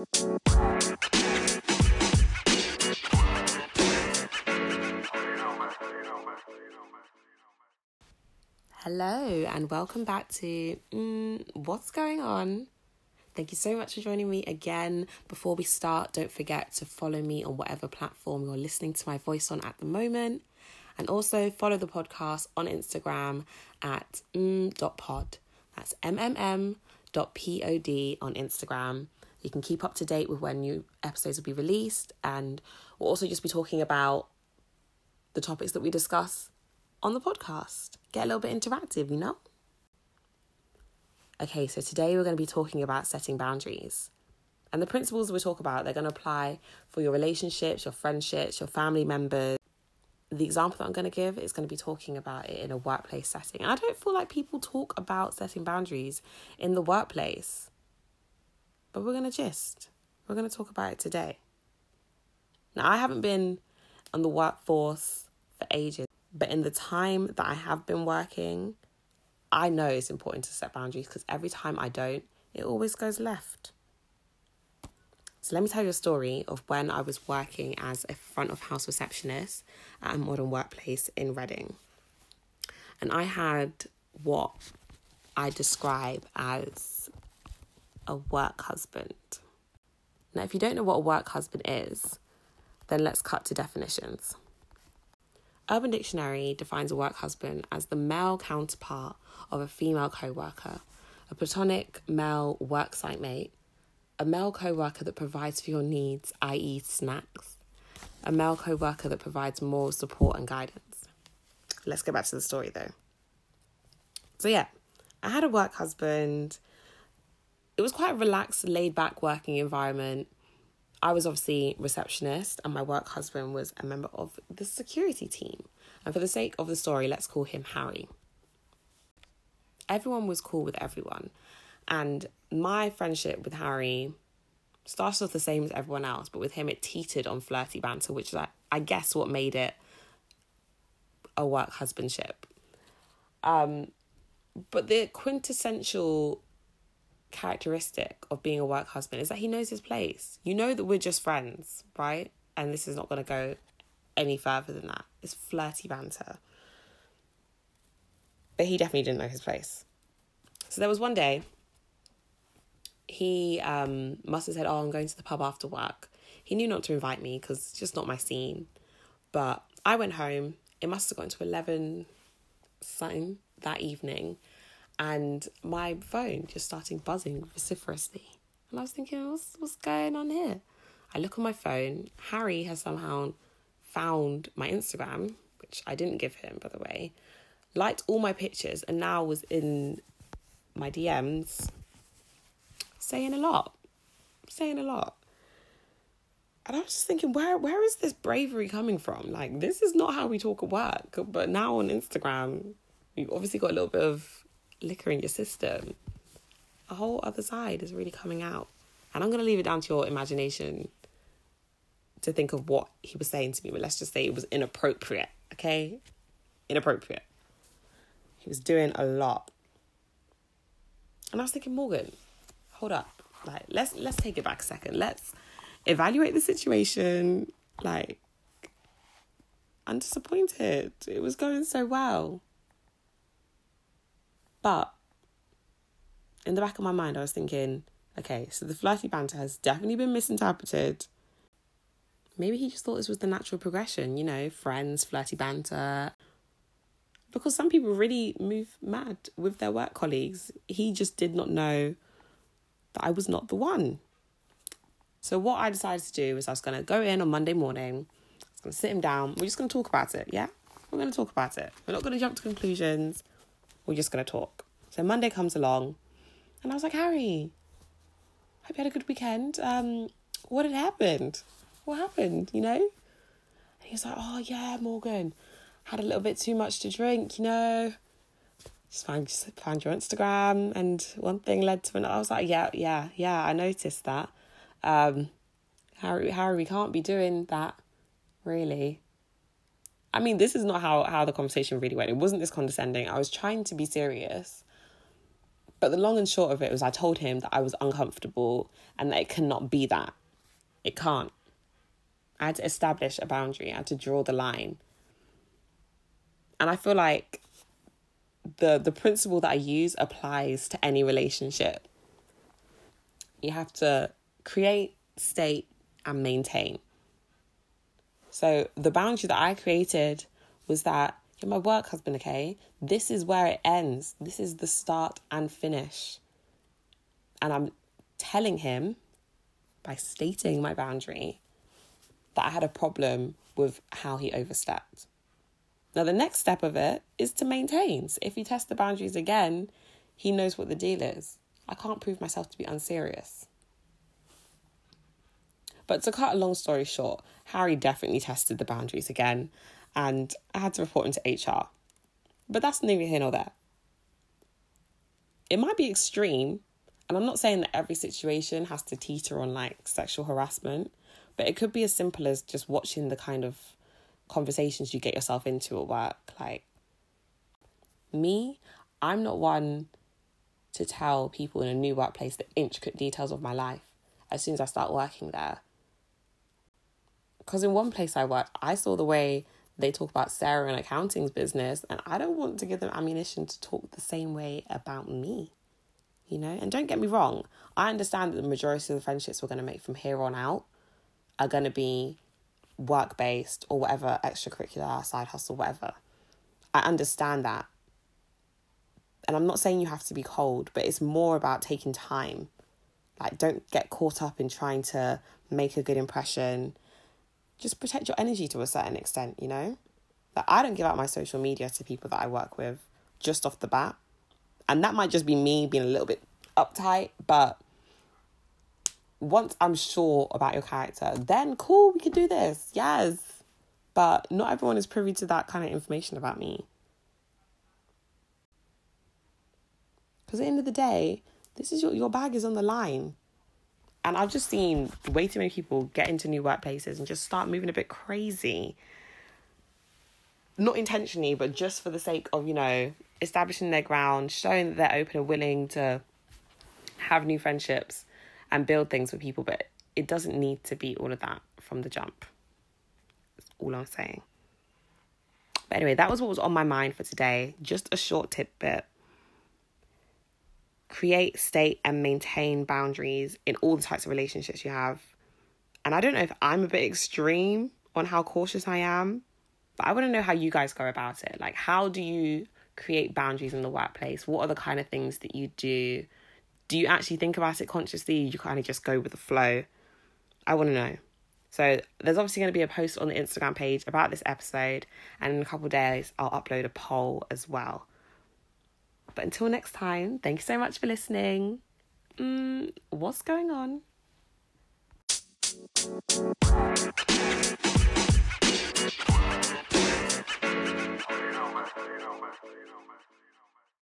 Hello, and welcome back to mm, What's Going On? Thank you so much for joining me again. Before we start, don't forget to follow me on whatever platform you're listening to my voice on at the moment. And also follow the podcast on Instagram at mm.pod. That's mmm.pod on Instagram. You can keep up to date with when new episodes will be released, and we'll also just be talking about the topics that we discuss on the podcast. Get a little bit interactive, you know? Okay, so today we're going to be talking about setting boundaries. And the principles we talk about, they're going to apply for your relationships, your friendships, your family members. The example that I'm going to give is going to be talking about it in a workplace setting. And I don't feel like people talk about setting boundaries in the workplace. But we're going to gist. We're going to talk about it today. Now, I haven't been on the workforce for ages, but in the time that I have been working, I know it's important to set boundaries because every time I don't, it always goes left. So let me tell you a story of when I was working as a front of house receptionist at a modern workplace in Reading. And I had what I describe as a work husband. Now, if you don't know what a work husband is, then let's cut to definitions. Urban Dictionary defines a work husband as the male counterpart of a female co worker, a platonic male worksite mate, a male co worker that provides for your needs, i.e., snacks, a male co worker that provides moral support and guidance. Let's get back to the story though. So, yeah, I had a work husband. It was quite a relaxed, laid back working environment. I was obviously receptionist, and my work husband was a member of the security team. And for the sake of the story, let's call him Harry. Everyone was cool with everyone, and my friendship with Harry started off the same as everyone else, but with him it teetered on flirty banter, which is, I, guess, what made it a work husbandship. Um, but the quintessential characteristic of being a work husband is that he knows his place. You know that we're just friends, right? And this is not going to go any further than that. It's flirty banter. But he definitely didn't know his place. So there was one day, he um, must have said, Oh, I'm going to the pub after work. He knew not to invite me because it's just not my scene. But I went home. It must have gotten to 11 something that evening and my phone just started buzzing vociferously. And I was thinking, what's, what's going on here? I look on my phone. Harry has somehow found my Instagram, which I didn't give him, by the way, liked all my pictures, and now was in my DMs saying a lot, saying a lot. And I was just thinking, where where is this bravery coming from? Like, this is not how we talk at work. But now on Instagram, you've obviously got a little bit of liquor in your system, a whole other side is really coming out. And I'm going to leave it down to your imagination to think of what he was saying to me, but let's just say it was inappropriate, okay? Inappropriate. He was doing a lot. And I was thinking, Morgan, hold up. Like, let's let's take it back a second. Let's evaluate the situation. Like, I'm disappointed. It was going so well. But in the back of my mind, I was thinking, okay, so the flirty banter has definitely been misinterpreted. Maybe he just thought this was the natural progression, you know, friends, flirty banter. Because some people really move mad with their work colleagues. He just did not know that I was not the one. So, what I decided to do was I was going to go in on Monday morning, I was going to sit him down. We're just going to talk about it, yeah? We're going to talk about it. We're not going to jump to conclusions. We're just going to talk. So Monday comes along, and I was like, Harry, hope you had a good weekend. Um, what had happened? What happened, you know? And he was like, oh, yeah, Morgan, had a little bit too much to drink, you know? Just found, just found your Instagram, and one thing led to another. I was like, yeah, yeah, yeah, I noticed that. Um, Harry, Harry, we can't be doing that, really. I mean, this is not how, how the conversation really went. It wasn't this condescending. I was trying to be serious. But the long and short of it was I told him that I was uncomfortable and that it cannot be that. It can't. I had to establish a boundary, I had to draw the line. And I feel like the the principle that I use applies to any relationship. You have to create, state, and maintain. So the boundary that I created was that you're my work husband, okay? This is where it ends. This is the start and finish. And I'm telling him by stating my boundary that I had a problem with how he overstepped. Now, the next step of it is to maintain. So if he tests the boundaries again, he knows what the deal is. I can't prove myself to be unserious. But to cut a long story short, Harry definitely tested the boundaries again, and I had to report him to HR. But that's neither here nor there. It might be extreme, and I'm not saying that every situation has to teeter on like sexual harassment, but it could be as simple as just watching the kind of conversations you get yourself into at work. Like, me, I'm not one to tell people in a new workplace the intricate details of my life as soon as I start working there. Because in one place I worked, I saw the way they talk about Sarah and accounting's business, and I don't want to give them ammunition to talk the same way about me. You know, and don't get me wrong, I understand that the majority of the friendships we're going to make from here on out are going to be work based or whatever extracurricular, side hustle, whatever. I understand that. And I'm not saying you have to be cold, but it's more about taking time. Like, don't get caught up in trying to make a good impression just protect your energy to a certain extent, you know? Like I don't give out my social media to people that I work with just off the bat. And that might just be me being a little bit uptight, but once I'm sure about your character, then cool, we can do this. Yes. But not everyone is privy to that kind of information about me. Because at the end of the day, this is your, your bag is on the line. And I've just seen way too many people get into new workplaces and just start moving a bit crazy. Not intentionally, but just for the sake of, you know, establishing their ground, showing that they're open and willing to have new friendships and build things with people. But it doesn't need to be all of that from the jump. That's all I'm saying. But anyway, that was what was on my mind for today. Just a short tidbit create, state, and maintain boundaries in all the types of relationships you have. And I don't know if I'm a bit extreme on how cautious I am, but I want to know how you guys go about it. Like, how do you create boundaries in the workplace? What are the kind of things that you do? Do you actually think about it consciously? You kind of just go with the flow. I want to know. So there's obviously going to be a post on the Instagram page about this episode, and in a couple days I'll upload a poll as well. But until next time, thank you so much for listening. Mm, what's going on?